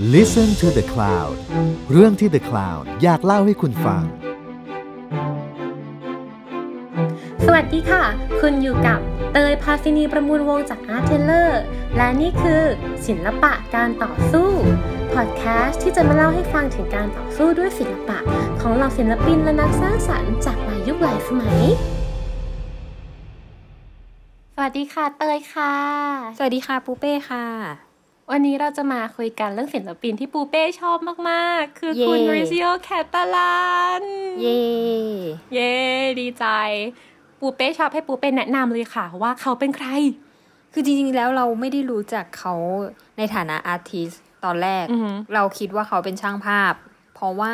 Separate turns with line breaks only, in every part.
Listen to the Cloud เรื่องที่ The Cloud อยากเล่าให้คุณฟัง
สวัสดีค่ะ คุณอยู่กับเตยพาซินีประมูลวงจากอาร์เทเลอร์ และนี่คือศิลปะการต่อสู้ พอดแคสต์ที่จะมาเล่าให้ฟังถึงการต่อสู้ด้วยศิลปะ ของเหล่าศิลปินและนักสร้างสรรค์จากหลายยุคหลายสมัย สวัสดีค่ะเตยค่ะ
สวัสดีค่ะปูเป้ค่ะ
วันนี้เราจะมาคุยกันเรื่องศิลปินที่ปูเป้ชอบมาก ๆ คือคุณ
เย่
ริซิโอแคตาลัน
เย่
เย้ดีใจ ปูเป้ชอบให้ปูเป้แนะนำเลยค่ะ ว่าเขาเป็นใคร
คือจริง ๆ แล้วเราไม่ได้รู้จักเขาในฐานะอาร์ติสตอนแรก
อือหือ
เราคิดว่าเขาเป็นช่างภาพ เพราะว่า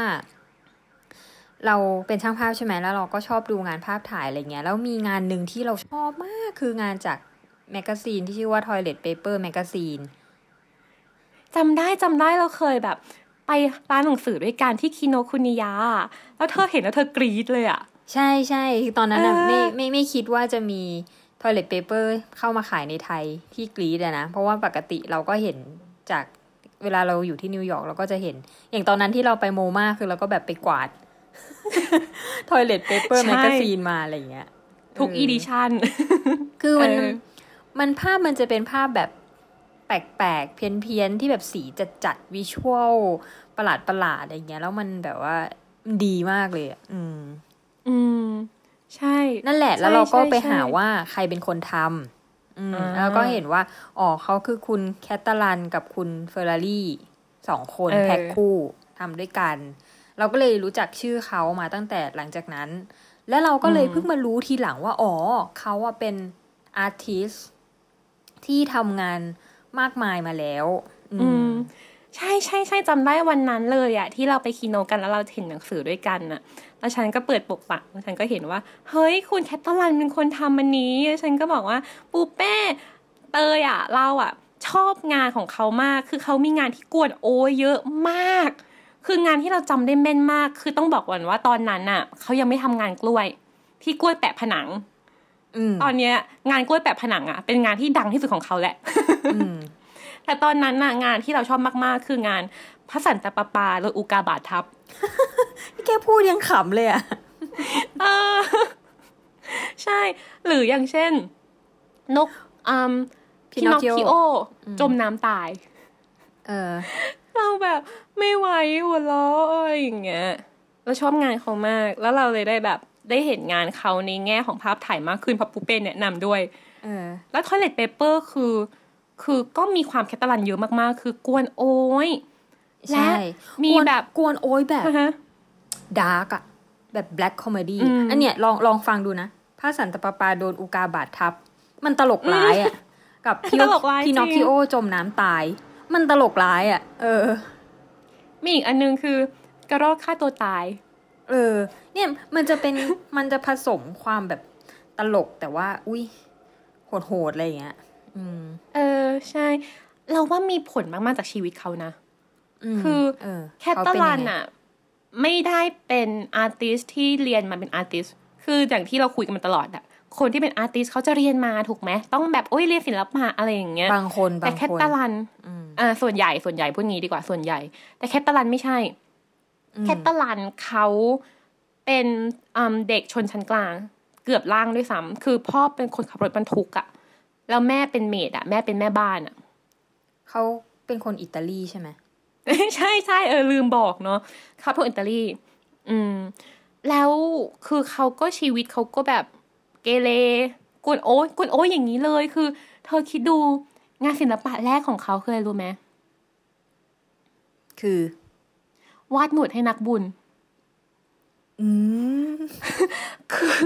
เราเป็นช่างภาพใช่ไหมแล้ว เราก็ชอบดูงานภาพถ่ายอะไรเงี้ยแล้วมีงานหนึ่งที่เราชอบมากคืองานจากmagazine ที่ชื่อว่า Toilet Paper Magazine
จำได้จำได้เราเคยแบบ ไปร้านหนังสือด้วยกันที่คิโนคุนิยะแล้วเธอเห็นแล้วเธอกรี๊ดเลยอะ
ใช่ใช่คือตอนนั้นน่ะ
เออ
ไม่ไม่ไม่คิดว่าจะมี Toilet Paper เข้ามาขายในไทยที่กรี๊ดอะนะ เพราะว่าปกติเราก็เห็นจากเวลาเราอยู่ที่นิวยอร์กเราก็จะเห็น อย่างตอนนั้นที่เราไป MoMA คือเราก็แบบไปกวาด Toilet Paper
ใช่
แมกกาซีนมาอะไรอย่างเงี้ย
ทุก
เออ
edition
คือมัน
เออ
มันภาพมันจะเป็นภาพแบบแปลกๆ เพี้ยนๆ ที่แบบสีจัดจัด visual ประหลาดประหลาดๆอะไรเงี้ย แล้วมันแบบว่ามันดีมากเลยอะอืม
อืม ใช่
นั่นแหละ แล้ว
ใช่
เราก็
ใช่
ไปหา
ใช่
ว่าใครเป็นคนทำอืม
อ่า
แล้วก็เห็นว่า อ๋อเขาคือคุณ Cattelan กับคุณเฟอร์รารี่สองคนแพ็คคู่ทำด้วยกัน เราก็เลยรู้จักชื่อเขามาตั้งแต่หลังจากนั้น แล้วเราก็เลยเพิ่งมารู้ทีหลังว่า อ๋อเขาอะเป็นอาร์ติสที่ทำงาน มากมายมาแล้วอื
อื
ม
ใช่ใช่ใช่จำได้วันนั้นเลยอะที่เราไปคีโนกันแล้วเราเห็นหนังสือด้วยกันน่ะแล้วฉันก็เปิดปกปักแล้วฉันก็เห็นว่า เฮ้ย คุณแคทตอลันเป็นคนทำมันนี้ฉันก็บอกว่า ปูเป้เตยอะเราอะชอบงานของเขามาก คือเขามีงานที่กวนโอยเยอะมาก คืองานที่เราจำได้แม่นมาก คือต้องบอกก่อนว่าตอนนั้นน่ะเขายังไม่ทำงานกล้วย ที่กล้วยแปะผนัง ตอนเนี้ยงานกล้วยแปะผนังอะเป็นงานที่ดังที่สุดของเขาแหละ
อืม
แต่ตอนนั้นน่ะงานที่เราชอบมากๆ คืองานพระสันตะปาปาหรืออุกาบาตทับ
พี่แกพูดยังขำเลยอะ
เออใช่ หรืออย่างเช่น นกอืมพินอคคิโอ จมน้ำตาย
เออ
เราแบบไม่ไหวหัวเราะอะไรอย่างเงี้ยเราชอบงานเขามาก แล้วเราเลยได้แบบ ได้เห็นงานเขาในแง่ของภาพถ่ายมากขึ้นเพราะปูเป้แนะนำด้วย
เออ
แล้ว Toilet Paper คือ คือก็มีความ Cattelan เยอะมากๆ คือกวนโอ้ย
ใช่
และมี
กวน
แบบ
กวนโอ้ยแบบ
นะฮะ
ดาร์กอะแบบแบล็ c คอมเมดี้
อืม
อันเนี้ยลองลองฟังดูนะพระสันตะปาปาโดนอุกกาบาตทับ มันตลกร้ายอะกับพี่
ตลกร้าย
พี่
จริง
นอคคิโอจมน้ำตาย มันตลกร้ายอะเออ
มีอีกอันนึงคือกระรอกฆ่าตัวตาย
เออ เนี่ยมันจะเป็นมันจะผสมความแบบตลกแต่ว่า อุ้ยโหดๆอะไรอย่างเงี้ยอืม
เออใช่ เราว่ามีผลมากๆจากชีวิตเขานะ
ม
คือ
เออ
Cattelan อะไม่ได้เป็น artist ที่เรียนมาเป็น artist คืออย่างที่เราคุยกันมาตลอดอะคนที่เป็น artist เขาจะเรียนมาถูกไหมต้องแบบโอ้ยเรียนศิลปะอะไรอย่างเงี้ย
บางคน
แต่
บาง
แคท
คน
เตอร์ลัน
อืม
อ่าส่วนใหญ่ส่วนใหญ่พูดงี้ดีกว่าส่วนใหญ่ แต่ Cattelan ไม่ใช่
อืม
Cattelan เขาเป็นอืมเด็กชนชั้นกลาง เกือบล่างด้วยซ้ำคือพ่อเป็นคนขับรถบรรทุกอะแล้วแม่เป็น maid อะแม่เป็นแม่บ้านอะ
เขาเป็นคนอิตาลีใช่ไหม
ใช่ใช่เออลืมบอกเนาะเขาเป็นคนอิตาลี อืม แล้วคือเขาก็ชีวิตเขาก็แบบเกเรกวนโอ้ยกวนโอ้ยอย่างนี้เลยคือ เธอคิดดูงานศิลปะแรกของเขาคืออะไรรู้ไหม
คือ
วาดหนวดให้นักบุญ
อืม
คือ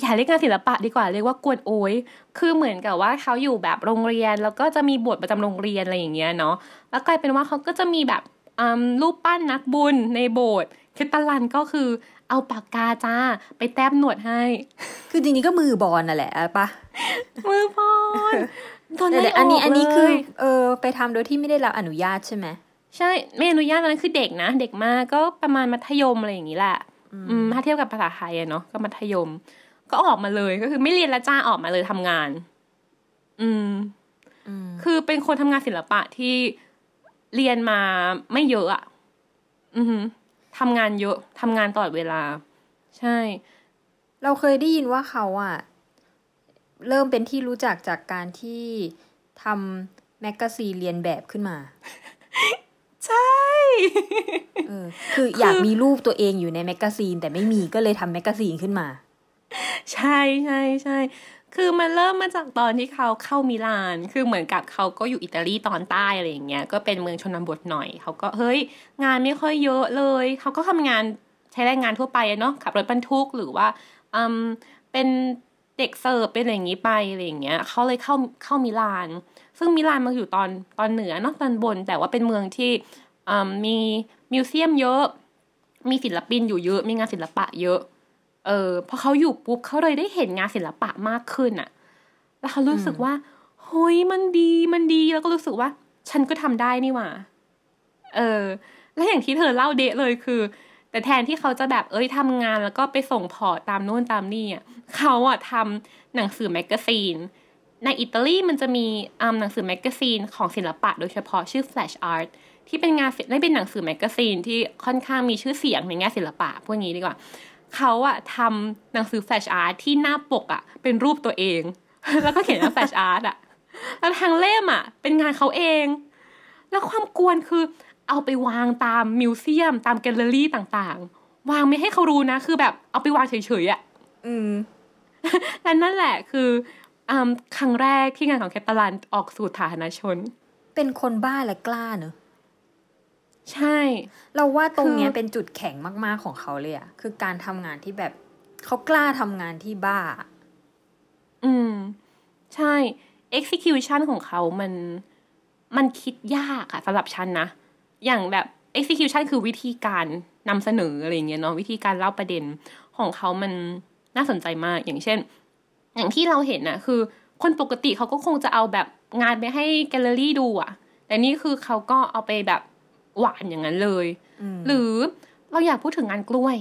อย่าเรียกงานศิลปะดีกว่าเรียกว่ากวนโอยคือเหมือนกับว่าเขาอยู่แบบโรงเรียน แล้วก็จะมีบทประจำโรงเรียนอะไรอย่างเงี้ยเนาะแล้วกลายเป็นว่าเขาก็จะมีแบบอืมรูปปั้นนักบุญในโบสถ์เคตาลันก็คือเอาปากกาจ้า ไปแต้มหนวดให้
คือจริงๆก็มือบอลน่ะแหละปะ
มือพรโดน
แต่
ไล่
อันนี้
ก
อันนี้
เลย
คือ เออ ไปทำโดยที่ไม่ได้รับอนุญาตใช่ไหม
ใช่ไม่อนุญาตตอนนั้นคือเด็กนะ เด็กมากก็ประมาณมัธยมอะไรอย่างนี้แหละอืมถ้าเทียบกับภาษาไทยอะเนาะก็มัธยม ก็ออกมาเลยก็คือไม่เรียนและจ้าออกมาเลยทำงานอืม
อืม
คือเป็นคนทำงานศิลปะที่เรียนมาไม่เยอะอะอือหือทำงานเยอะทำงานตลอดเวลา ใช่
เราเคยได้ยินว่าเขาอะเริ่มเป็นที่รู้จักจากการที่ทำ magazine เรียนแบบขึ้นมา
ใช่
เออ คืออยากมีรูปตัวเองอยู่ใน magazine แต่ไม่มีก็เลยทำ magazine ขึ้นมา
ใช่ใช่ใช่คือมันเริ่มมาจากตอนที่เขาเข้ามิลาน คือเหมือนกับเขาก็อยู่อิตาลีตอนใต้อะไรอย่างเงี้ย ก็เป็นเมืองชนบทหน่อย เขาก็เฮ้ย งานไม่ค่อยเยอะเลย เขาก็ทำงานใช้แรงงานทั่วไปอะเนาะ ขับรถบรรทุกหรือว่าอืมเป็นเด็กเสิร์ฟเป็นอะไรอย่างงี้ไปอะไรอย่างเงี้ย เขาเลยเข้าเข้ามิลาน ซึ่งมิลานมันอยู่ตอนตอนเหนือเนาะตอนบน แต่ว่าเป็นเมืองที่อื มมีมิวเซียมเยอะ มีศิลปินอยู่เยอะ มีงานศิลปะเยอะ เออพอเขาอยู่ปุ๊บเขาเลยได้เห็นงานศิลปะมากขึ้นอะแล้วเขารู้สึกว่าเฮ้ยมันดีมันดีแล้วก็รู้สึกว่า ฉันก็ทำได้นี่หว่า เออ และอย่างที่เธอเล่าเดะเลยคือ แต่แทนที่เขาจะแบบเอ้ยทำงานแล้วก็ไปส่งพอร์ตตามโน่นตามนี่อะเขาอะททำหนังสือ magazine ในอิตาลีมันจะมีอ่าหนังสือ magazine ของศิลปะโดยเฉพาะชื่อ Flash Art ที่เป็นงานได้เป็นหนังสือ magazine ที่ค่อนข้างมีชื่อเสียงในแง่ศิลปะพวกนี้ดีกว่าเขาอะทำหนังสือ Flash Art ที่หน้าปกอะเป็นรูปตัวเอง แล้วก็เขียนว่า Flash Art อะแล้วทั้งเล่มอะเป็นงานเขาเอง แล้วความกวนคือเอาไปวางตาม museum ตามแกลเลอรี่ต่างๆ วางไม่ให้เขารู้นะ คือแบบเอาไปวางเฉยๆอะ
อืม
และนั่นแหละคืออืมครั้งแรกที่งานของแคตตาลันออกสู่สาธารณชน
เป็นคนบ้าและกล้าเนอะ
ใช่
เราว่าตรงเนี้ย
คือ
เป็นจุดแข็งมากๆของเขาเลยอะคือการทำงานที่แบบเขากล้าทำงานที่บ้า
อืม ใช่ execution ของเขามันมันคิดยากอะสำหรับฉันนะ อย่างแบบ execution คือวิธีการนำเสนออะไรอย่างเงี้ยเนาะวิธีการเล่าประเด็นของเขามันน่าสนใจมาก อย่างเช่น อย่างที่เราเห็นนะคือ คนปกติเขาก็คงจะเอาแบบงานไปให้แกลเลอรี่ดูอะแต่นี่คือเขาก็เอาไปแบบ หวานอย่างนั้นเลย
อืม
หรือเราอยากพูดถึงงานกล้วย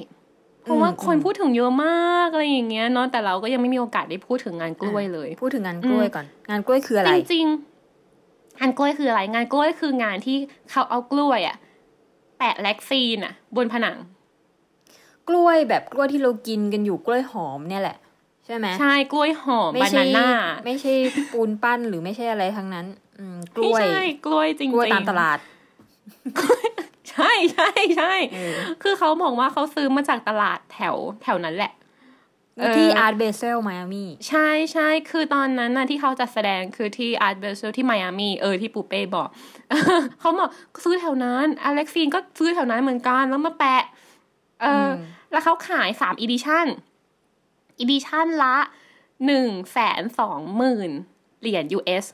เพราะว่า
อืม
คน
อืม
พูดถึงเยอะมากอะไรอย่างเงี้ยเนาะแต่เราก็ยังไม่มีโอกาสได้พูดถึงงานกล้วยเลย
พูดถึงงานกล้วยก่อน งานกล้วยคืออะไร
จริงๆงานกล้วยคืออะไร งานกล้วยคืองานที่เขาเอากล้วยอะแปะแล็กซีนอะบนผนัง
กล้วยแบบกล้วยที่เรากินกันอยู่กล้วยหอมเนี่ยแหละใช่ไหม
ใช่กล้วยหอม
ไม่
บา
ใช่
นาน่า
ไม่ใช่ปูนปั้นหรือไม่ใช่อะไรทั้งนั้น อืมก
ไม่
ล้วย
ใช่กล้วยจริงๆ
กล้วยตามตลาด
ใช่ใช่ใช่
เออ
คือเขาบอกว่าเขาซื้อมาจากตลาดแถวแถวนั้นแหละ
ที่
เออ
อาร์ตเบเซลไมอามี่
ใช่ใช่คือตอนนั้นน่ะที่เขาจัดแสดงคือที่อาร์ตเบลเซลที่ไมอามีเออที่ปูเป้บอกเขาบอกซื้อแถวนั้นอเล็กซีนก็ซื้อแถวนั้นเหมือนกันแล้วมาแปะ เอออ
ม
แล้วเขาขายสามอีดิชั่นอีดิชั่นละหนึ่งแสนสองหมื่นเหรียญ US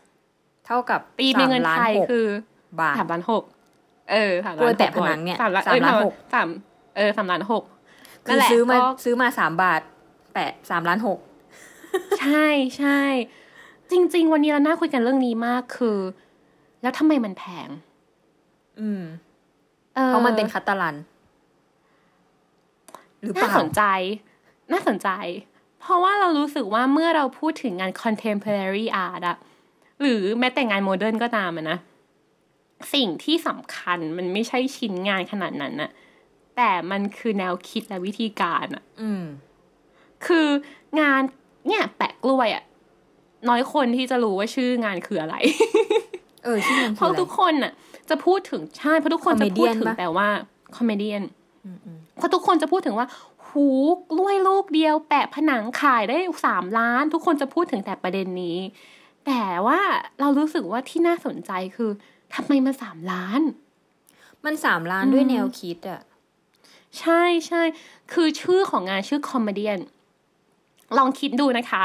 เท่ากับ
ตีเป็นเงิน
สามล้า
ไทย
หก
คือ
บาท
สามล้านหก เออสาม
กล้
ล้า
วย
น
แปะผนังเนี่ย
สามล้าน
สาม
เอ้ย
ล้านหก
สามเออสามล้านหก
คื
นั่
อน
แหละ
ซื้อมา
ก็
ซื้อมาสามบาท แปะสามล้านหก
ใช่ใช่ จริง ๆ วันนี้เราน่าคุยกันเรื่องนี้มากคือ แล้วทำไมมันแพง
อืม
ออ
เพราะมันเป็นคาตาลัน หรือเป
น่า
ล่า
สนใจ น่าสนใจ เพราะว่าเรารู้สึกว่าเมื่อเราพูดถึงงาน contemporary art อะหรือแม้แต่งานโมเดิร์นก็ตามอะนะ สิ่งที่สำคัญมันไม่ใช่ชิ้นงานขนาดนั้นอะแต่มันคือแนวคิดและวิธีการอะ
อืม
คืองานเนี่ย แปะกล้วยอะน้อยคนที่จะรู้ว่าชื่องานคืออะไร
เออชื่อมัน
เพ
คือ
ราะ
อะไร
ทุกคนน่ะจะพูดถึงใช่เพราะทุกคนจะพูดถึง
Comedian ปะ
แต่ว่าคอมเมดี้
อืมอืม
เพราะทุกคนจะพูดถึงว่า หูกล้วยลูกเดียว แปะผนังขายได้สามล้าน ทุกคนจะพูดถึงแต่ประเด็นนี้ แต่ว่าเรารู้สึกว่าที่น่าสนใจคือ ทำไมมันสามล้าน
มันสามล้าน
อืม
ด้วยแนวคิดอะ
ใช่ใช่คือชื่อของงานชื่อ comedy ลองคิดดูนะคะ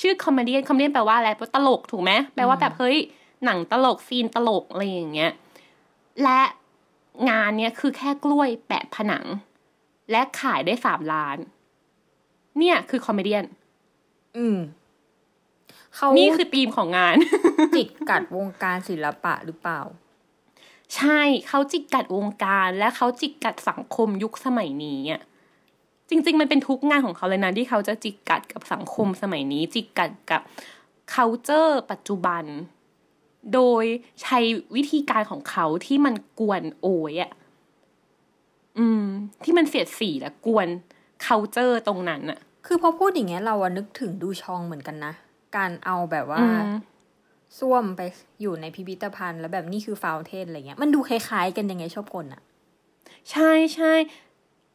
ชื่อ comedy comedy แปลว่าอะไรแปลว่าตลกถูกไหมแปลว่าแบบเฮ้ยหนังตลกซีนตลกอะไรอย่างเงี้ย และงานเนี้ยคือแค่กล้วยแปะผนัง และขายได้สามล้าน เนี่ยคือ comedyอืม เขานี่คือธีมของงาน
จิกกัดวงการศิลปะหรือเปล่า
ใช่เขาจิกกัดวงการและเขาจิกกัดสังคมยุคสมัยนี้อะจริง ๆ มันเป็นทุกงานของเขาเลยนะที่เขาจะจิกกัดกับสังคมสมัยนี้ จิกกัดกับ culture ปัจจุบัน โดยใช้วิธีการของเขาที่มันกวนโอยอะอืม ที่มันเสียดสีและกวนเคาเจอร์ตรงนั้นอะ
คือพอพูดอย่างเงี้ยเราอะนึกถึงดูชองเหมือนกันนะ การเอาแบบว่า
อืม
ส้วมไปอยู่ในพิพิธภัณฑ์ แล้วแบบนี่คือฟาวเทนอะไรเงี้ย มันดูคล้ายๆกันยังไงชอบกลอะ
ใช่ใช่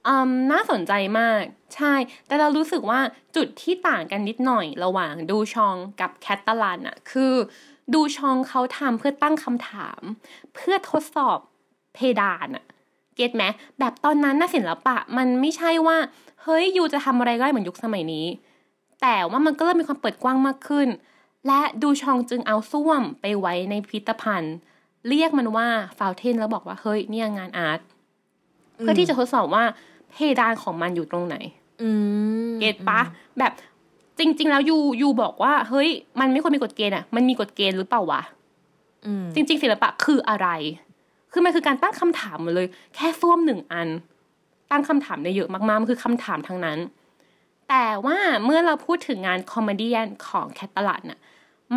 อืมน่าสนใจมาก ใช่ แต่เรารู้สึกว่าจุดที่ต่างกันนิดหน่อยระหว่างดูชองกับแคตตาลันอะคือดูชองเขาทำเพื่อตั้งคำถาม เพื่อทดสอบเพดานอะเก็ตไหมแบบตอนนั้นน่ะศิลปะ มันไม่ใช่ว่า เฮ้ยยูจะทำอะไรก็ได้เหมือนยุคสมัยนี้ แต่ว่ามันก็เริ่มมีความเปิดกว้างมากขึ้น และดูชองจึงเอาส้วมไปไว้ในพิพิธภัณฑ์ เรียกมันว่าฟาวเทนแล้วบอกว่าเฮ้ยเนี่ยงานอาร์ตเพื่อที่จะทดสอบว่าเพดานของมันอยู่ตรงไหน
อืม
เก็ตปะแบบจริง ๆ แล้วยูยูบอกว่า เฮ้ย มันไม่ควรมีกฎเกณฑ์อะ มันมีกฎเกณฑ์หรือเปล่าวะ
อืม
จริง ๆ ศิลปะคืออะไร คือมันคือการตั้งคำถามหมดเลย แค่ส้วมหนึ่งอัน ตั้งคำถามได้เยอะมากๆ มันคือคำถามทั้งนั้น แต่ว่าเมื่อเราพูดถึงงาน Comedian ของ Cattelan น่ะ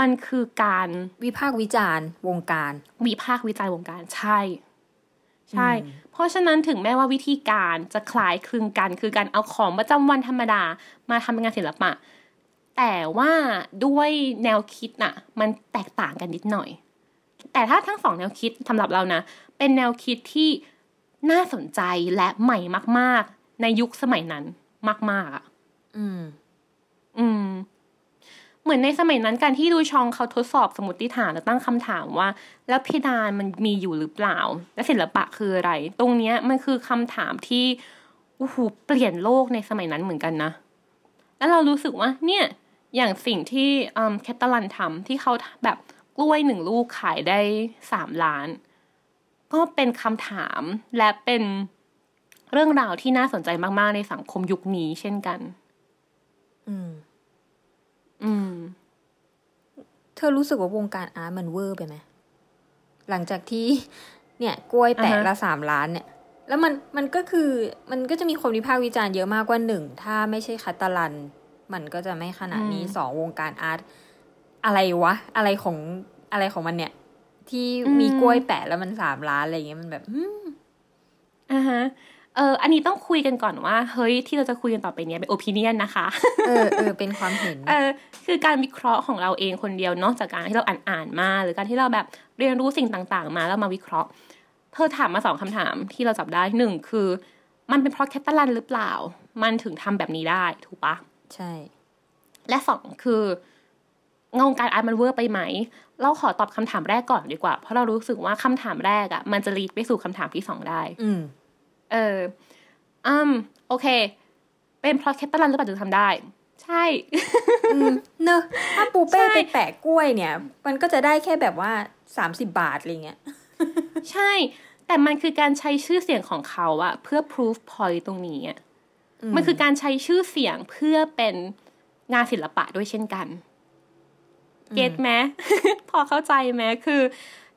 มันคือการ
วิพากษ์วิจารณ์ วงการ
วิพากษ์วิจารณ์วงการใช่ ใช่ เพราะฉะนั้นถึงแม้ว่าวิธีการจะคล้ายคลึงกัน คือการเอาของประจำวันธรรมดามาทำเป็นงานศิลปะ แต่ว่าด้วยแนวคิดน่ะ มันแตกต่างกันนิดหน่อย แต่ถ้าทั้งสองแนวคิดสำหรับเรานะ เป็นแนวคิดที่น่าสนใจและใหม่มาก ๆ ในยุคสมัยนั้นมาก ๆอะ
อืม
อืม เหมือนในสมัยนั้นการที่ดูชองเขาทดสอบสมมติฐานแล้วตั้งคำถามว่า แล้วเพดานมันมีอยู่หรือเปล่า และศิลปะคืออะไร ตรงเนี้ยมันคือคำถามที่โอ้โหเปลี่ยนโลกในสมัยนั้นเหมือนกันนะแล้วเรารู้สึกว่า เนี่ย อย่างสิ่งที่แคตตาลันทำที่เขาแบบกล้วยหนึ่งลูกขายได้สามล้าน ก็เป็นคำถามและเป็นเรื่องราวที่น่าสนใจมาก ๆ ในสังคมยุคนี้เช่นกัน
อืม
อืม
เธอรู้สึกว่าวงการอาร์ตมันเวอร์ไปไหม หลังจากที่ เนี่ย กล้วยแปะ
อ่าฮะ
ละสามล้านเนี่ย แล้วมันมันก็คือ มันก็จะมีคนวิพากษ์วิจารณ์เยอะมากว่าหนึ่ง ถ้าไม่ใช่คาตาลัน มันก็จะไม่ขนาดนี้สองวงการอาร์ตอะไรวะ อะไรของอะไรของมันเนี่ย ที่มีกล้วยแปะแล้วมันสามล้านอะไรอย่างเงี้ยมันแบบอืม
อ่าฮะ เอออันนี้ต้องคุยกันก่อนว่า เฮ้ยที่เราจะคุยกันต่อไปเนี้ยเป็นโอปิเนียนนะคะ
เออเออเป็นความเห็น
เออคือการวิเคราะห์ของเราเองคนเดียวนอกจากการที่เราอ่านอ่านๆมา หรือการที่เราแบบเรียนรู้สิ่งต่างๆ มาแล้วมาวิเคราะห์ เธอถามมาสองคำถามที่เราจับได้หนึ่งคือ มันเป็นเพราะ Cattelan หรือเปล่า มันถึงทำแบบนี้ได้ถูกปะ
ใช่
และสองคือวงการ art มันเวอร์ไปไหม เราขอตอบคำถามแรกก่อนดีกว่า เพราะเรารู้สึกว่าคำถามแรกอะ่ะ มันจะ lead ไปสู่คำถามที่สองได้
อืม
เอออืมโอเค เป็นเพราะ Cattelan หรือเปล่าถึงทำได้ ใช่
อืมเนอะถ้าปูเป้
ใช่
ไปแปะกล้วยเนี่ย มันก็จะได้แค่แบบว่าสามสิบบาทอะไรเงี้ย
ใช่ แต่มันคือการใช้ชื่อเสียงของเขาอะเพื่อ proof point ตรงนี้อะมันคือการใช้ชื่อเสียงเพื่อเป็นงานศิลปะด้วยเช่นกัน เก็ตไหมพอเข้าใจไหมคือ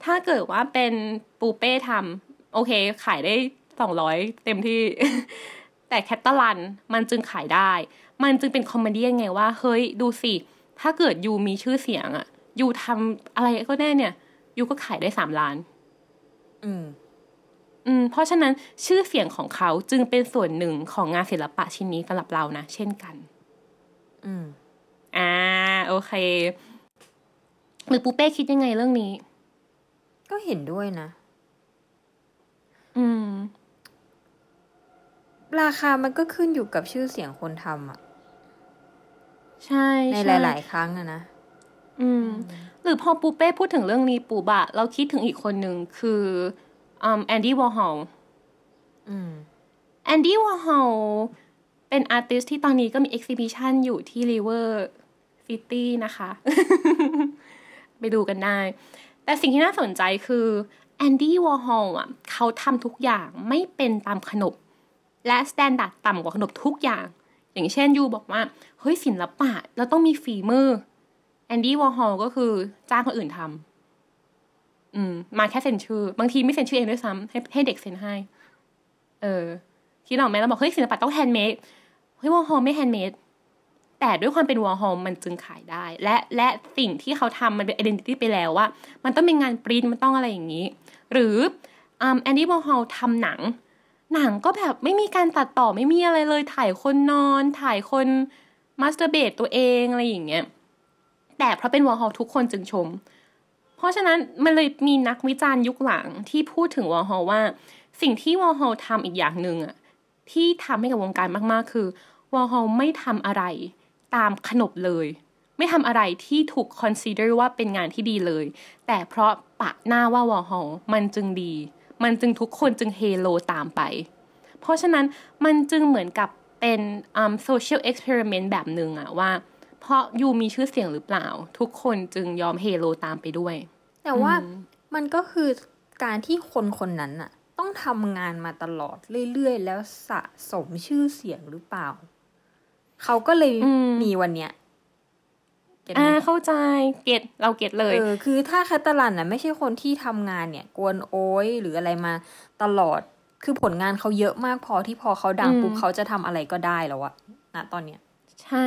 ถ้าเกิดว่าเป็นปูเป้ทำโอเค ขายได้ สองร้อยเต็มที่ แต่แคตตาลันมันจึงขายได้ มันจึงเป็นคอมเมดี้ไงว่า เฮ้ยดูสิ ถ้าเกิดยูมีชื่อเสียงอะยูทำอะไรก็แน่เนี่ยยูก็ขายได้สามล้าน
อืม
อืม เพราะฉะนั้นชื่อเสียงของเขาจึงเป็นส่วนหนึ่งของงานศิลปะชิ้นนี้สำหรับเรานะ เช่นกัน
อืม
อ่า โอเค หรือปูเป้คิดยังไงเรื่องนี้
ก็เห็นด้วยนะ
อืม
ราคามันก็ขึ้นอยู่กับชื่อเสียงคนทำอะ
ใช่
ใน
ช่
หลาย ๆ ครั้งอะนะ
อืม หรือพอปูเป้พูดถึงเรื่องนี้ปูบะ เราคิดถึงอีกคนหนึ่งคืออืมแอนดี้วอร์ฮอล
อืม
แอนดี้วอร์ฮอลเป็น artist ที่ตอนนี้ก็มี exhibition อยู่ที่ River City นะคะ ไปดูกันได้ แต่สิ่งที่น่าสนใจคือแอนดี้วอร์ฮอลอะ เขาทำทุกอย่างไม่เป็นตามขนบ และ standard ต่ำกว่าขนบทุกอย่าง อย่างเช่น you บอกว่า เฮ้ยศิลปะเราต้องมีฝีมือแอนดี้วอร์ฮอลก็คือจ้างคนอื่นทำอืม มาแค่เซ็นชื่อ บางทีไม่เซ็นชื่อเองด้วยซ้ำให้ให้เด็กเซ็นให้ เออคิดออกไหมเราบอกเฮ้ยศิลปะต้อง handmade เฮ้ยวอร์ฮอลไม่ handmadeแต่ด้วยความเป็นวอลฮอลมันจึงขายได้ และและสิ่งที่เขาทำมันเป็น identity ไปแล้วว่า มันต้องเป็นงานปริ้นมันต้องอะไรอย่างนี้ หรือแอนดี้วอลฮอลทำหนัง หนังก็แบบไม่มีการตัดต่อไม่มีอะไรเลย ถ่ายคนนอน ถ่ายคน masturbate ตัวเองอะไรอย่างเงี้ยแต่เพราะเป็นวอลฮอลทุกคนจึงชม เพราะฉะนั้นมันเลยมีนักวิจารณ์ยุคหลังที่พูดถึงวอลฮอลว่า สิ่งที่วอลฮอลทำอีกอย่างหนึ่งอะที่ทำให้กับวงการมากๆ คือวอลฮอลไม่ทำอะไรตามขนบเลย ไม่ทำอะไรที่ถูก consider ว่าเป็นงานที่ดีเลย แต่เพราะปะหน้าว่าวอลฮอลมันจึงดี มันจึงทุกคนจึงเฮโลตามไป เพราะฉะนั้นมันจึงเหมือนกับเป็น social experiment แบบหนึ่งอะว่า เพราะ you มีชื่อเสียงหรือเปล่า ทุกคนจึงยอมเฮโลตามไปด้วย
แต่ว่ามันก็คือการที่คนคนนั้นอะต้องทำงานมาตลอดเรื่อยๆ แล้วสะสมชื่อเสียงหรือเปล่า เขาก็เลยมีวันเนี้ย
อ่าเข้าใจ get เรา get เลย
เออคือถ้า Cattelan น่ะไม่ใช่คนที่ทำงานเนี่ย กวนโอ้ยหรืออะไรมาตลอดคือผลงานเขาเยอะมากพอที่พอเขาดังปุ๊บเขาจะทำอะไรก็ได้แล้วอะณตอนเนี้ย
ใช่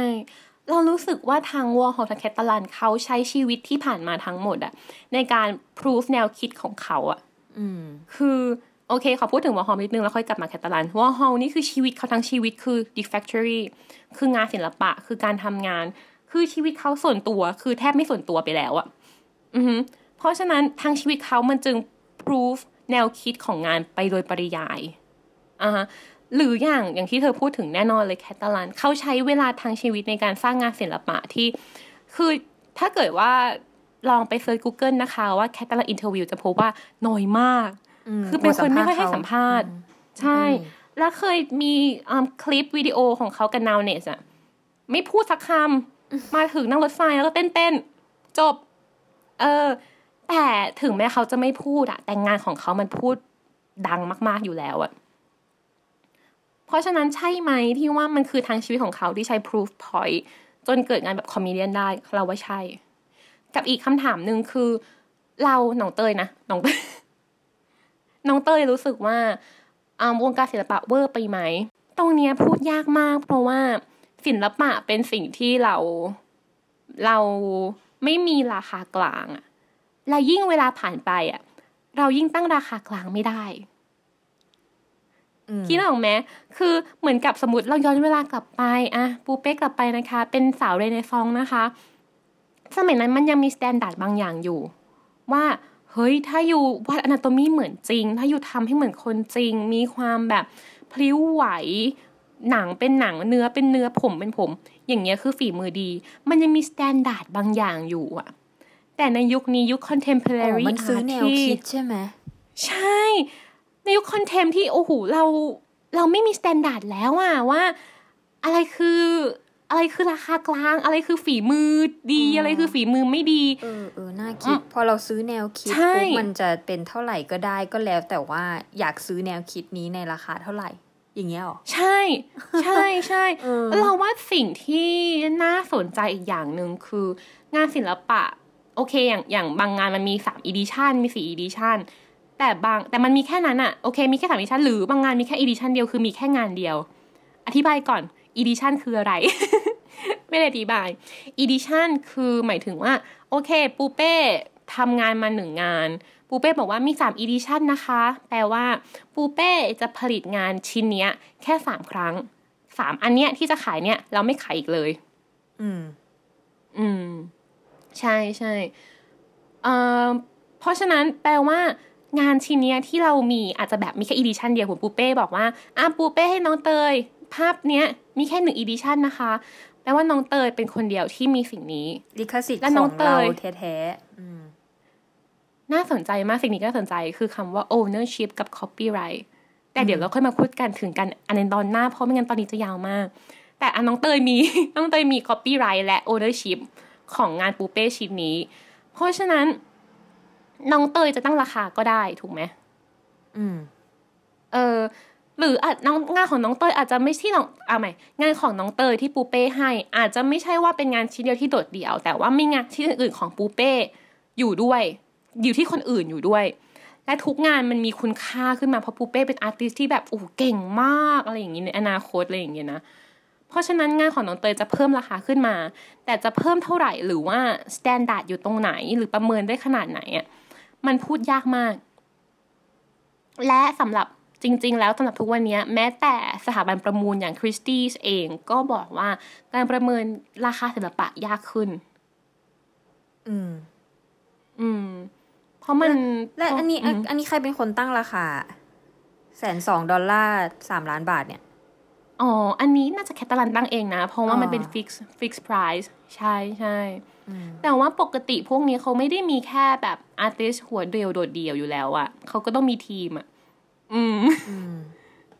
เรารู้สึกว่าทางวอลฮอลทาง Cattelan เขาใช้ชีวิตที่ผ่านมาทั้งหมดอะในการพิสูจแนวคิดของเขาอะ
อืม
คือโอเคขอพูดถึงวอลฮอลนิดนึงแล้วค่อยกลับมาแคตาลันวอลฮอลนี่คือชีวิตเขาทั้งชีวิตคือ d e factory คืองานศิลปะคือการทำงาน คือชีวิตเขาส่วนตัวคือแทบไม่ส่วนตัวไปแล้วอะอือเพราะฉะนั้นทางชีวิตเขามันจึง proof แนวคิดของงานไปโดยปริยายอ่าหรืออย่างอย่างที่เธอพูดถึงแน่นอนเลยแคตาลันเขาใช้เวลาทางชีวิตในการสร้างงานศิลปะที่ คือถ้าเกิดว่าลองไป search Google นะคะว่า Cattelan interview จะพบว่าน้อยมาก คือเป็นคนไม่ค่อยให้สัมภาษณ์ ใช่ แล้วเคยมีคลิปวิดีโอของเขากับ Nowness อะไม่พูดสักคำ มาถึงนั่งรถไฟแล้วก็เต้นเต้นจบ เออ แต่ถึงแม้เขาจะไม่พูดอะแต่งานของเขามันพูดดังมาก ๆอยู่แล้วอะเพราะฉะนั้นใช่ไหมที่ว่ามันคือทางชีวิตของเขาที่ใช้ proof point จนเกิดงานแบบ Comedian ได้เราว่าใช่ กับอีกคำถามหนึ่งคือ เราน้องเตยนะน้องเตยน้องเตยรู้สึกว่าวงการศิลปะเวอร์ไปไหม ตรงนี้พูดยากมาก เพราะว่า ศิลปะเป็นสิ่งที่เราเราไม่มีราคากลางอะและยิ่งเวลาผ่านไปอะเรายิ่งตั้งราคากลางไม่ได้คิดออกไหมคือเหมือนกับสมมติเราย้อนเวลากลับไปอะปูเป้กลับไปนะคะ เป็นสาวเรเนซองนะคะ สมัยนั้นมันยังมี standard บางอย่างอยู่ ว่าเฮ้ยถ้า you วาด anatomy เหมือนจริง ถ้า you ทำให้เหมือนคนจริง มีความแบบพลิ้วไหว หนังเป็นหนังเนื้อเป็นเนื้อผมเป็นผม อย่างเงี้ยคือฝีมือดี มันยังมี standard บางอย่างอยู่อะแต่ในยุคนี้ยุค contemporary มั
นซื้อแนวคิดใช่ไหม
ใช่ ในยุค contemp ที่โอ้โหเราเราไม่มี standard แล้วอะว่า อะไรคืออะไรคือราคากลาง อะไรคือฝีมือดีอะไรคือฝีมือไม่ดี
เออเออน่าคิด พอเราซื้อแนวคิดปุ๊บมันจะเป็นเท่าไหร่ก็ได้ก็แล้ว แต่ว่าอยากซื้อแนวคิดนี้ในราคาเท่าไหร่ อย่างเงี้ยหรอ
ใช่ ใช่ใช่เราว่าสิ่งที่น่าสนใจอีกอย่างหนึ่งคืองานศิลปะ โอเคอย่างอย่างบางงานมันมีสาม edition มีสี่ edition แต่บางแต่มันมีแค่นั้นอะโอเคมีแค่สาม edition หรือบางงานมีแค่ edition เดียวคือมีแค่งานเดียว อธิบายก่อน edition คืออะไร ไม่ได้อธิบาย edition คือหมายถึงว่า โอเค ปูเป้ทำงานมาหนึ่งงาน ปูเป้บอกว่ามีสาม edition นะคะ แปลว่าปูเป้จะผลิตงานชิ้นเนี้ย แค่สามครั้งสามอันเนี้ยที่จะขายเนี้ยเราไม่ขายอีกเลย
อืม
อืม ใช่ใช่เอ่อเพราะฉะนั้นแปลว่างานชิ้นเนี้ยที่เรามีอาจจะแบบมีแค่ edition เดียวคุณปูเป้บอกว่าอะปูเป้ให้น้องเตย ภาพเนี้ยมีแค่หนึ่ง edition นะคะแปลว่าน้องเตยเป็นคนเดียวที่มีสิ่งนี้
ลิขสิทธิ์ของเราแท้
ๆ น่าสนใจมากสิ่งนี้ก็สนใจคือคำว่า ownership กับ copyright แต่เดี๋ยวเราค่อยมาพูดกันถึงกันอันในตอนหน้าเพราะไม่งั้นตอนนี้จะยาวมาก แต่อันน้องเตยมีน้องเตยมี copyright และ ownership ของงานปูเป้ชิ้นนี้ เพราะฉะนั้น น้องเตยจะตั้งราคาก็ได้ถูกไหม
อืม
เออหรืออาจน้องงานของน้องเตยอาจจะไม่ที่น้องอ่าใหม่งานของน้องเตยที่ปูเป้ให้ อาจจะไม่ใช่ว่าเป็นงานชิ้นเดียวที่โดดเดี่ยว แต่ว่ามีงานชิ้นอื่นของปูเป้อยู่ด้วย อยู่ที่คนอื่นอยู่ด้วย และทุกงานมันมีคุณค่าขึ้นมาเพราะปูเป้เป็น artist ที่แบบโอ้เก่งมากอะไรอย่างนี้ในอนาคตอะไรอย่างเงี้ยนะเพราะฉะนั้นงานของน้องเตยจะเพิ่มราคาขึ้นมา แต่จะเพิ่มเท่าไหร่หรือว่า standard อยู่ตรงไหนหรือประเมินได้ขนาดไหนอะมันพูดยากมาก และสำหรับจริง ๆ แล้วสำหรับทุกวันนี้แม้แต่สถาบันประมูลอย่าง Christie's เองก็บอกว่าการประเมินราคาศิลปะยากขึ้น
อืม
อืมเพ ราะมัน
และอันนี้อันนี้ใครเป็นคนตั้งราคาแสนสองดอลลาร์สามล้านบาทเนี่ย
อ๋อ อันนี้น่าจะแคตาลันตั้งเองนะ เพราะว่ามัน
อ๋อ
เป็น fix fix price ใช่ใช่แต่ว่าปกติพวกนี้เขาไม่ได้มีแค่แบบ artist หัวเดียวโดดเดี่ยวอยู่แล้วอะเขาก็ต้องมีทีมอะอืม
อืม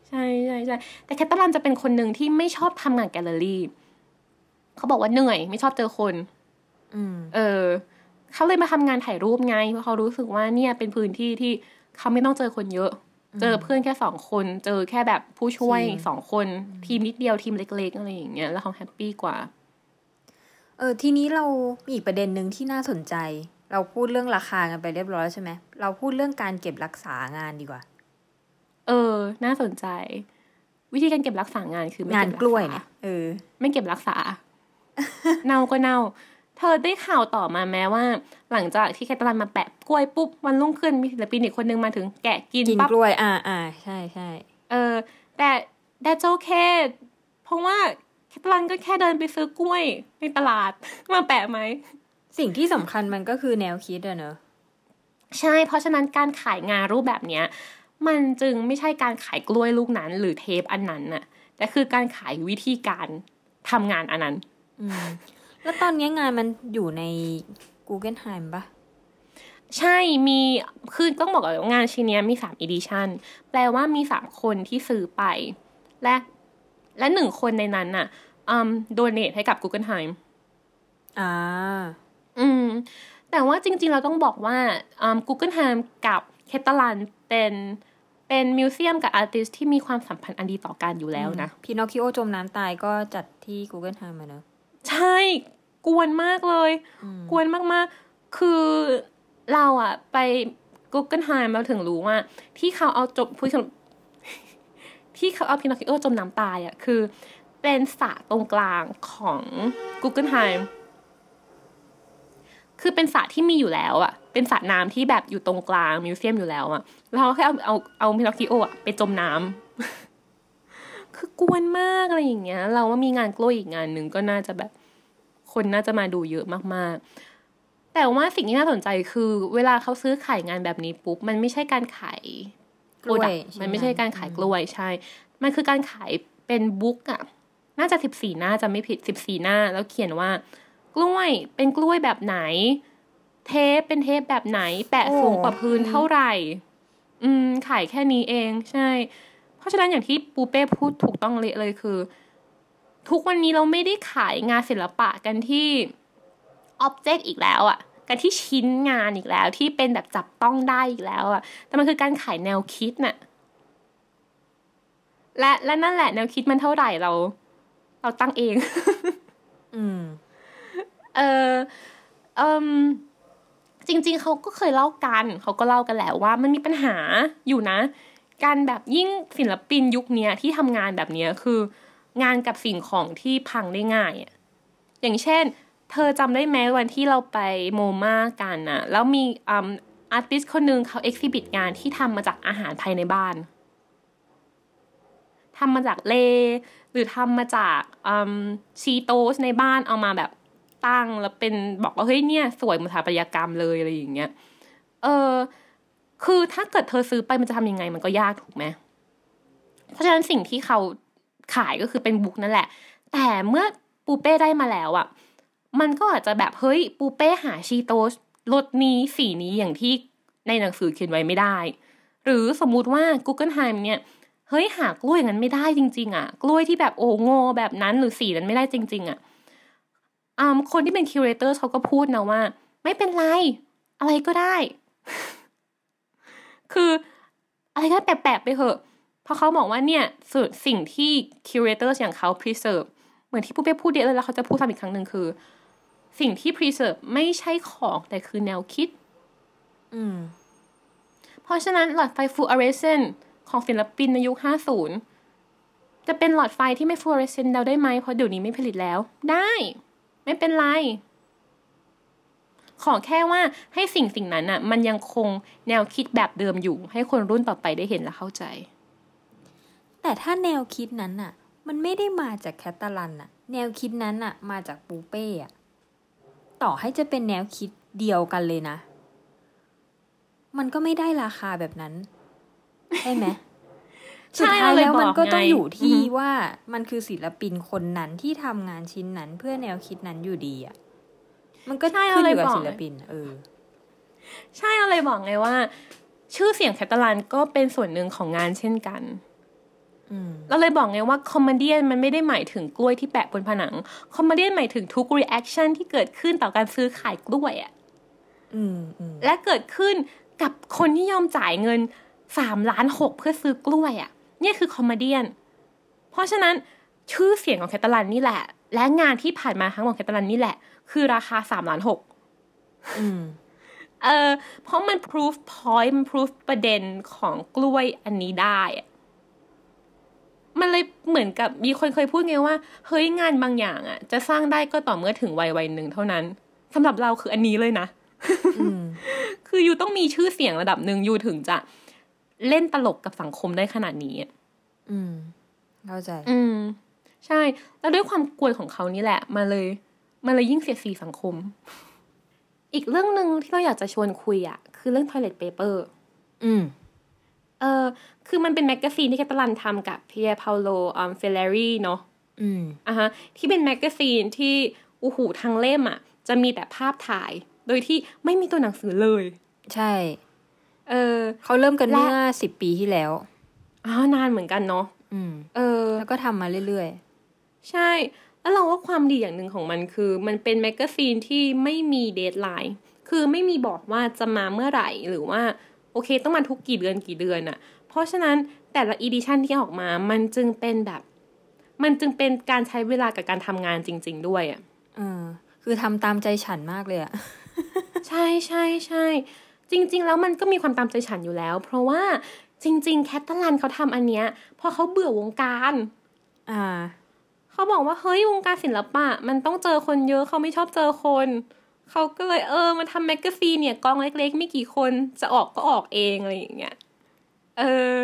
ใช่ใช่ใช่แต่แคตาลันจะเป็นคนหนึ่งที่ไม่ชอบทำงานแกลเลอรี่เขาบอกว่าเหนื่อย ไม่ชอบเจอคน
อืม
เออ เขาเลยมาทำงานถ่ายรูปไงเพราะเขารู้สึกว่าเนี่ยเป็นพื้นที่ที่เขาไม่ต้องเจอคนเยอะ เจอเพื่อนแค่สองคน เจอแค่แบบผู้ช่วย
ทีม
สองคน ทีมนิดเดียวทีมเล็ก ๆ อะไรอย่างเงี้ยแล้วเขา happy กว่า
เออทีนี้เรามีอีกประเด็นหนึ่งที่น่าสนใจ เราพูดเรื่องราคากันไปเรียบร้อยแล้วใช่ไหมเราพูดเรื่องการเก็บรักษางานดีกว่า
เออ น่าสนใจ วิธีการเก็บรักษางานคือไม่
งาน
เก็บรั
กล้วย
ษา
เนี่ยเออ
ไม่เก็บรักษา เน่าก็เน่า เธอได้ข่าวต่อมาแม้ว่า หลังจากที่แคทาลันมาแปะกล้วยปุ๊บวันรุ่งขึ้นมีศิลปินอีกคนนึงมาถึงแกะกิน
กิน
ปั๊บ
กล้วยอ่าอ่าใช่ใช่
เออ แต่แต่โจเคเพราะว่าแคทาลันก็แค่เดินไปซื้อกล้วยในตลาดมาแปะไหม
สิ่งที่สำคัญมันก็คือแนวคิดอะเนอะ
ใช่ เพราะฉะนั้นการขายงานรูปแบบเนี้ย มันจึงไม่ใช่การขายกล้วยลูกนั้น หรือเทปอันนั้นน่ะ แต่คือการขายวิธีการทำงานอันนั้น
อืม แล้วตอนนี้งานมันอยู่ใน Guggenheim t i m e ปะ
ใช่ มี คือต้องบอกก่อนว่างานชิ้นเนี้ยมีสาม edition แปลว่ามีสามคนที่ซื้อไป และ และหนึ่งคนในนั้นน่ะอืม donate ให้กับ Guggenheim
อ่า
อืม แต่ว่าจริง ๆ เราต้องบอกว่าอืม Google Time กับเคตาลันเป็นเป็น museum กับ artist ที่มีความสัมพันธ์อันดีต่อกันอยู่แล้วนะ
พินอคคิโอจมน้ำตายก็จัดที่ Google t i m e มาเนอะ
ใช่ กวนมากเลย กวนมากๆ คือเราอะไป Google Time เราถึงรู้ว่า ที่เขาเอาจบพูดถึงที่เขาเอาพินอคคิโอจมน้ำตายอะคือเป็นสระตรงกลางของ Google Time คือเป็นสระที่มีอยู่แล้วอะเป็นสระน้ำที่แบบอยู่ตรงกลางมิวเซียมอยู่แล้วอะแล้วเขาแค่เอาเอาเอาพินอคคิโออะไปจมน้ำคือกวนมากอะไรอย่างเงี้ย เราว่ามีงานกล้วยอีกงานหนึ่งก็น่าจะแบบ คนน่าจะมาดูเยอะมากๆ แต่ว่าสิ่งที่น่าสนใจคือ เวลาเขาซื้อขายงานแบบนี้ปุ๊บ มันไม่ใช่การขาย
กล้วย
product
ใช่ไหม
มันไม่ใช่การขายกล้วยใช่ มันคือการขายเป็นบุ๊กอะน่าจะสิบสี่หน้าจะไม่ผิดสิบสี่หน้า แล้วเขียนว่า กล้วยเป็นกล้วยแบบไหน เทปเป็นเทปแบบไหน แปะสูงกว่าพื้นเท่าไหร่ อืมขายแค่นี้เอง ใช่ เพราะฉะนั้นอย่างที่ปูเป้พูดถูกต้องเลยเลยคือ ทุกวันนี้เราไม่ได้ขายงานศิลปะกันที่อ็อบเจกต์อีกแล้วอะกันที่ชิ้นงานอีกแล้ว ที่เป็นแบบจับต้องได้อีกแล้วอะแต่มันคือการขายแนวคิดน่ะและและนั่นแหละแนวคิดมันเท่าไหร่เรา เราตั้งเอง
อืม
เออเอมจริง ๆเขาก็เคยเล่ากันเขาก็เล่ากันแหละว่า มันมีปัญหาอยู่นะ การแบบยิ่งศิลปินยุคเนี้ยที่ทำงานแบบเนี้ยคือ งานกับสิ่งของที่พังได้ง่ายอะอย่างเช่น เธอจำได้ไหมวันที่เราไปโมมากันนะแล้วมีอืมอาร์ติสคนหนึ่งเขาเอ็กซิบิทงานที่ทำมาจากอาหารภายในบ้านทำมาจากเล หรือทำมาจากชีโตสในบ้านเอามาแบบตั้งแล้วเป็นบอกว่าเฮ้ยเนี่ย สวยเหมือนสถาปัตยกรรมเลยอะไรอย่างเงี้ย เออ คือถ้าเกิดเธอซื้อไปมันจะทำยังไงมันก็ยากถูกไหม เพราะฉะนั้นสิ่งที่เขา ขายก็คือเป็นบุ๊กนั่นแหละ แต่เมื่อปูเป้ได้มาแล้วอะ่ะ มันก็อาจจะแบบเฮ้ยปูเป้หาชีโตสรสนี้สีนี้อย่างที่ในหนังสือเขียนไว้ไม่ได้ หรือสมมุติว่า Google Time เนี่ยเฮ้ยหากล้วยอย่างนั้นไม่ได้จริง ๆอะ่ะ กล้วยที่แบบโอโง่แบบนั้นหรือสีนั้นไม่ได้จริง ๆอะ่ะอ่าคนที่เป็นคิวเรเตอร์เขาก็พูดนะว่า ไม่เป็นไร อะไรก็ได้ คืออะไรก็แปลกๆไปเถอะ เพราะเขาบอกว่าเนี่ยส่วนสิ่งที่ curator อย่างเขา preserve เหมือนที่ปูเป้พูดเยอะเลยแล้วเขาจะพูดซ้ำอีกครั้งหนึ่งคือ สิ่งที่ preserve ไม่ใช่ของแต่คือแนวคิด
อืม
เพราะฉะนั้นหลอดไฟฟลูออเรสเซนต์ของศิลปินในยุค 50 จะเป็นหลอดไฟที่ไม่ฟลูออเรสเซนต์เราได้ไหมเพราะเดี๋ยวนี้ไม่ผลิตแล้ว ได้ ไม่เป็นไร ขอแค่ว่าให้สิ่งสิ่งนั้นอะ มันยังคงแนวคิดแบบเดิมอยู่ ให้คนรุ่นต่อไปได้เห็นและเข้าใจ
แต่ถ้าแนวคิดนั้นน่ะ มันไม่ได้มาจากแคตตาลันน่ะ แนวคิดนั้นน่ะ มาจากปูเป้อะต่อให้จะเป็นแนวคิดเดียวกันเลยนะ มันก็ไม่ได้ราคาแบบนั้น ใช่ไหม
ใช่
สุดท้ายแล้ว
เราเลยบอก
มันก็ต้อง
ไง
อยู่ที่
อือฮึ
ว่ามันคือศิลปินคนนั้นที่ทำงานชิ้นนั้นเพื่อแนวคิดนั้นอยู่ดีอะมันก็
ใช่
ขึ้น
เรา
อ
เลย
ยู่กับ
บอก
ศิลปิน เออ
ใช่เราเลยบอกไงว่า ชื่อเสียงแคตาลันก็เป็นส่วนหนึ่งของงานเช่นกัน
อืม
เราเลยบอกไงว่า comedy มันไม่ได้หมายถึงกล้วยที่แปะบนผนัง comedy หมายถึงทุก reaction ที่เกิดขึ้นต่อการซื้อขายกล้วยอะ
อืมอืม
และเกิดขึ้นกับคนที่ยอมจ่ายเงินสามล้านหกเพื่อซื้อกล้วยอะเนี่ยคือ comedy เพราะฉะนั้นชื่อเสียงของแคตาลันนี่แหละ และงานที่ผ่านมาทั้งหมดแคตาลันนี่แหละ คือราคาสามล้านหก
อืม
เออเพราะมัน proof point มัน proof ประเด็นของกล้วยอันนี้ได้อะ มันเลยเหมือนกับมีคนเคยพูดไงว่า เฮ้ยงานบางอย่างอะจะสร้างได้ก็ต่อเมื่อถึงวัยวัยหนึ่งเท่านั้นสำหรับเราคืออันนี้เลยนะ
อืม
คือยูต้องมีชื่อเสียงระดับหนึ่งยูถึงจะเล่นตลกกับสังคมได้ขนาดนี้อะ
อืมเข้าใจ
อืม ใช่ แล้วด้วยความกวนของเขานี่แหละมาเลยมาเลยยิ่งเสียดสีสังคม อีกเรื่องหนึ่งที่เราอยากจะชวนคุยอะคือเรื่อง toilet paper
อืม
เออคือมันเป็น magazine ที่แคตาลันทำกับ Pierpaolo Ferrari เนาะ
อืม
อะฮะที่เป็น magazine ที่อู้หูทั้งเล่มอะ จะมีแต่ภาพถ่าย โดยที่ไม่มีตัวหนังสือเลย
ใช่
เออ
เขาเริ่มกัน
และ
เมื่อสิบปีที่แล้ว
อ๋อนานเหมือนกันเนาะ
อืม
เออ
แล้วก็ทำมาเรื่อย
ใช่ แล้วเราว่าความดีอย่างหนึ่งของมันคือ มันเป็น magazine ที่ไม่มี deadline คือไม่มีบอกว่าจะมาเมื่อไหร่หรือว่าโอ เค ต้องมาทุกกี่เดือนกี่เดือนอะเพราะฉะนั้นแต่ละ edition ที่ออกมา มันจึงเป็นแบบ มันจึงเป็นการใช้เวลากับการทำงานจริง ๆ ด้วยอะ
ๆเออคือทำตามใจฉันมากเลยอะ
ใช่ใช่ใช่จริง ๆ แล้วมันก็มีความตามใจฉันอยู่แล้ว เพราะว่าจริง ๆ แคทเตอร์แลนด์เขาทำอันเนี้ยเพราะเขาเบื่อวงการ
อ่า
เขาบอกว่าเฮ้ยวงการศิลปะ มันต้องเจอคนเยอะเขาไม่ชอบเจอคน เขาก็เลยเออมาทำ magazine เนี่ยกองเล็ก ๆ ไม่กี่คนจะออกก็ออกเองอะไรอย่างเงี้ยเออ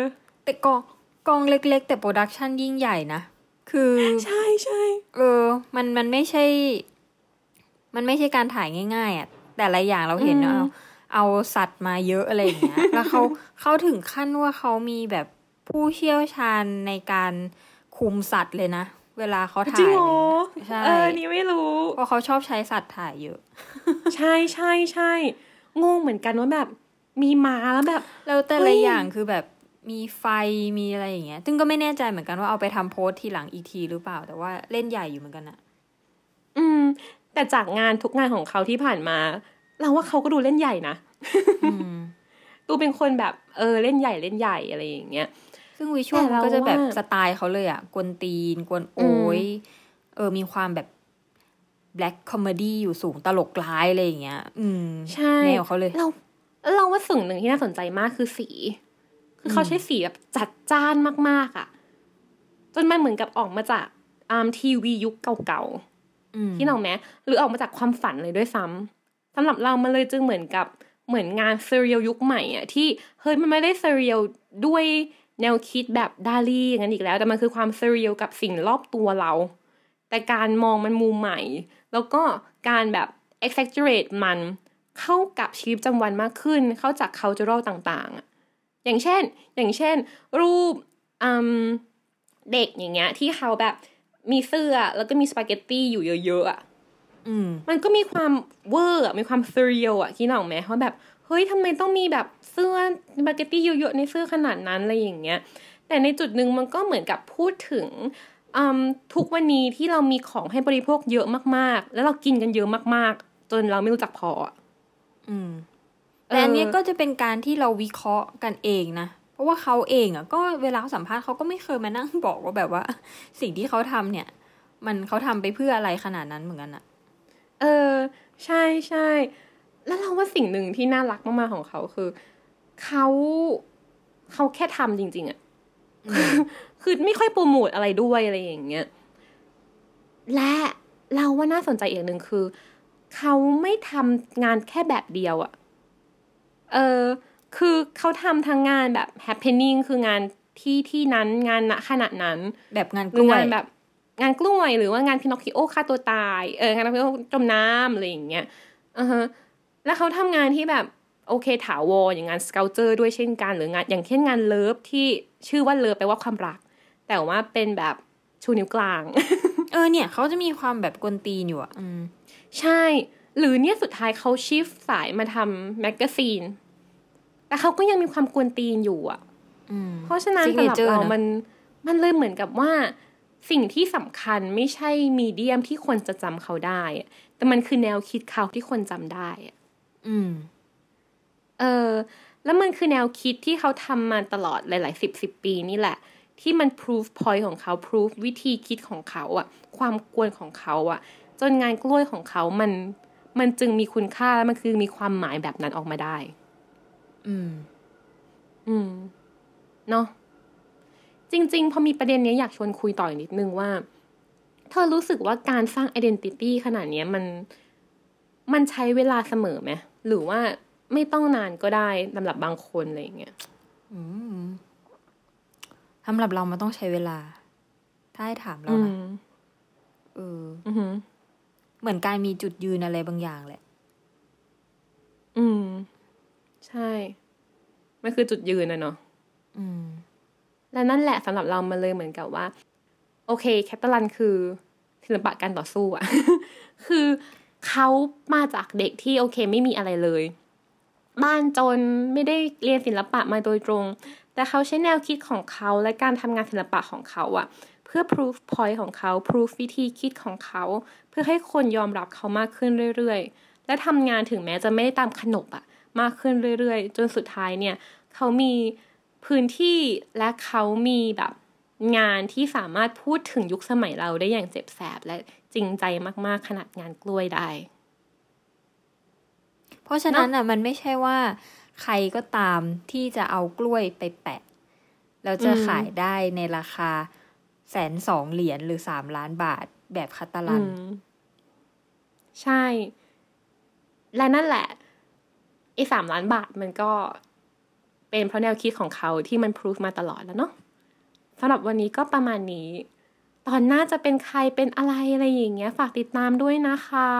แต่กองกองเล็ก ๆ แต่ production ยิ่งใหญ่นะ คือ
ใช่ใช่
เออ มันมันไม่ใช่ มันไม่ใช่การถ่ายง่าย ๆอะแต่ละอย่างเราเห็นเนอะเอาเอาสัตว์มาเยอะอะไรอย่างเงี้ยแล้วเขาเขาถึงขั้นว่าเขามีแบบผู้เชี่ยวชาญในการคุมสัตว์เลยนะ เวลาเขา
จริ
ถ่างย
เหรอ
ใช่
เออนี่ไม่รู้
เพราะเขาชอบใช้สัตว์ถ่ายเยอะ
ใช่ใช่ใช่งงเหมือนกันว่าแบบมีม้าแล้วแบบ
แล้วแต่
เฮ้
ละ
ย
อย่างคือแบบมีไฟมีอะไรอย่างเงี้ย ซึ่งก็ไม่แน่ใจเหมือนกันว่าเอาไปทำโพสต์ทีหลังอีกทีหรือเปล่า แต่ว่าเล่นใหญ่อยู่เหมือนกันอะ
อืม แต่จากงานทุกงานของเขาที่ผ่านมา เราว่าเขาก็ดูเล่นใหญ่นะ
อืม
ดูเป็นคนแบบเออเล่นใหญ่เล่นใหญ่อะไรอย่างเงี้ย
ซึ่งวิชวล
แต่
มัน
เรา
ก็จะแบบ
ว่า
สไตล์เขาเลยอะกวนตีน กวนโอ๊ยเออมีความแบบ black comedy อยู่สูงตลกร้ายอะไรอย่างเงี้ย อืม
ใช่
แนวเขาเลย
เราเราว่าสิ่งหนึ่งที่น่าสนใจมากคือสี คือเขาใช้สีแบบจัดจ้านมากๆอะ่ะ จนมันเหมือนกับออกมาจาก MTV ยุคเก่า
อืม
ๆที่เราแม้หรือออกมาจากความฝันเลยด้วยซ้ำสำหรับเรามันเลยจึงเหมือนกับเหมือนงาน surreal ยุคใหม่อะ่ะที่เฮ้ยมันไม่ได้ surreal ด้วย แนวคิดแบบดาลี่อย่างนั้นอีกแล้ว แต่มันคือความ surreal กับสิ่งรอบตัวเรา แต่การมองมันมุมใหม่ แล้วก็การแบบ exaggerate มันเข้ากับชีวิตประจำวันมากขึ้น เข้าจาก cultural ต่างๆอะอย่างเช่น อย่างเช่น รูปอืมเด็กอย่างเงี้ย ที่เขาแบบมีเสื้อแล้วก็มีสปาเกตตี้อยู่เยอะๆอะ
อืม
มันก็มีความเวอร์อะมีความ surreal อะคิดออกไหมว่าแบบ เฮ้ยทำไมต้องมีแบบเสื้อสปาเกตตี้เยอะๆในเสื้อขนาดนั้นอะไรอย่างเงี้ย แต่ในจุดหนึ่งมันก็เหมือนกับพูดถึงอืมทุกวันนี้ที่เรามีของให้บริโภคเยอะมากๆ แล้วเรากินกันเยอะมากๆ จนเราไม่รู้จักพออะ
อืมแต่อันเนี้ย
เออ
ก็จะเป็นการที่เราวิเคราะห์กันเองนะ เพราะว่าเขาเองอะก็เวลาเขาสัมภาษณ์เขาก็ไม่เคยมานั่งบอกว่าแบบว่า สิ่งที่เขาทำเนี่ย มันเขาทำไปเพื่ออะไรขนาดนั้นเหมือนกันอะ
เออ ใช่ใช่ แล้วเราว่าสิ่งหนึ่งที่น่ารักมากๆของเขาคือเขาเขาแค่ทำจริง ๆอะคือไม่ค่อยโปรโมทอะไรด้วยอะไรอย่างเงี้ยและเราว่าน่าสนใจอีกหนึ่งคือ เขาไม่ทำงานแค่แบบเดียวอะเออคือเขาทำทั้งงานแบบ happening คืองานที่ที่นั้นงานณขณะนั้น
แบบงาน
ห
ก
รือ
ล้วย
งานแบบงานกล้วยหรือว่างานพินอคคิโอฆ่าตัวตายเอองานพินอคคิโอจมน้ำอะไรอย่างเงี้ยอือฮะ แล้วเขาทำงานที่แบบโอเคถาวรอย่างงาน sculpture ด้วยเช่นกันหรืองานอย่างเช่นงาน love ที่ชื่อว่า love แปลว่าความรัก แต่ว่าเป็นแบบชูนิ้วกลาง
เออเนี่ยเขาจะมีความแบบกวนตีนอยู่อะอืม
ใช่ หรือเนี่ยสุดท้ายเขา shift สายมาทำ magazine แต่เขาก็ยังมีความกวนตีนอยู่อะ
อืม
เพราะฉะนั้นสำหรับ
Signature
เรา
นะ
มันมันเลยเหมือนกับว่า สิ่งที่สำคัญไม่ใช่มีเดียมที่คนจะจำเขาได้อะแต่มันคือแนวคิดเขาที่คนจำได้อะ
อืม
เออ แล้วมันคือแนวคิดที่เขาทำมาตลอดหลายๆสิบสิบปีนี่แหละ ที่มัน proof point ของเขา proof วิธีคิดของเขาอะความกวนของเขาอะจนงานกล้วยของเขามัน มันจึงมีคุณค่าและมันคือมีความหมายแบบนั้นออกมาได้
อืม
อืม เนาะจริง ๆ พอมีประเด็นเนี้ยอยากชวนคุยต่ออีกนิดนึงว่า เธอรู้สึกว่าการสร้าง identity ขนาดเนี้ยมัน มันใช้เวลาเสมอไหมหรือว่าไม่ต้องนานก็ได้สำหรับบางคนอะไรอย่างเงี้ย
อืมสำหรับเรามันต้องใช้เวลา ถ้าให้ถามเรา
อื
นะ
ม
เออ
อือหือ
เหมือนการมีจุดยืนอะไรบางอย่างแหละ
อืม ใช่มันคือจุดยืนนะเนาะ
อืม
และนั่นแหละสำหรับเรามันเลยเหมือนกับว่า โอเค แคตตาลันคือศิลปะการต่อสู้อะคือ เขามาจากเด็กที่โอเคไม่มีอะไรเลย บ้านจนไม่ได้เรียนศิลปะมาโดยตรง แต่เขาใช้แนวคิดของเขาและการทำงานศิลปะของเขาอะเพื่อ proof point ของเขา proof วิธีคิดของเขา เพื่อให้คนยอมรับเขามากขึ้นเรื่อยๆ และทำงานถึงแม้จะไม่ได้ตามขนบอะมากขึ้นเรื่อยๆ จนสุดท้ายเนี่ย เขามีพื้นที่และเขามีแบบ งานที่สามารถพูดถึงยุคสมัยเราได้อย่างเจ็บแสบและจริงใจมากๆ ขนาดงานกล้วยได้
เพราะฉะนั้นอะมันไม่ใช่ว่าใครก็ตามที่จะเอากล้วยไปแปะ แล้วจะ
อืม
ขายได้ในราคาแสนสองเหรียญหรือสามล้านบาทแบบคาตาลัน
อืมใช่ และนั่นแหละไอ้สามล้านบาทมันก็เป็นเพราะแนวคิดของเขาที่มันพิสูจมาตลอดแล้วเนาะ สำหรับวันนี้ก็ประมาณนี้ ตอนหน้าจะเป็นใครเป็นอะไรอะไรอย่างเงี้ย ฝากติดตามด้วยนะคะ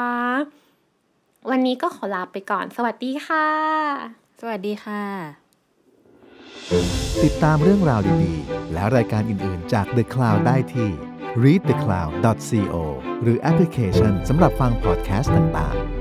วันนี้ก็ขอลาไปก่อน สวัสดีค่ะ
สวัสดีค่ะ
ติดตามเรื่องราวดีๆ และรายการอื่นๆจาก The Cloud ได้ที่ readthecloud.co หรือแอปพลิเคชันสำหรับฟังพอดแคสต์ต่างๆ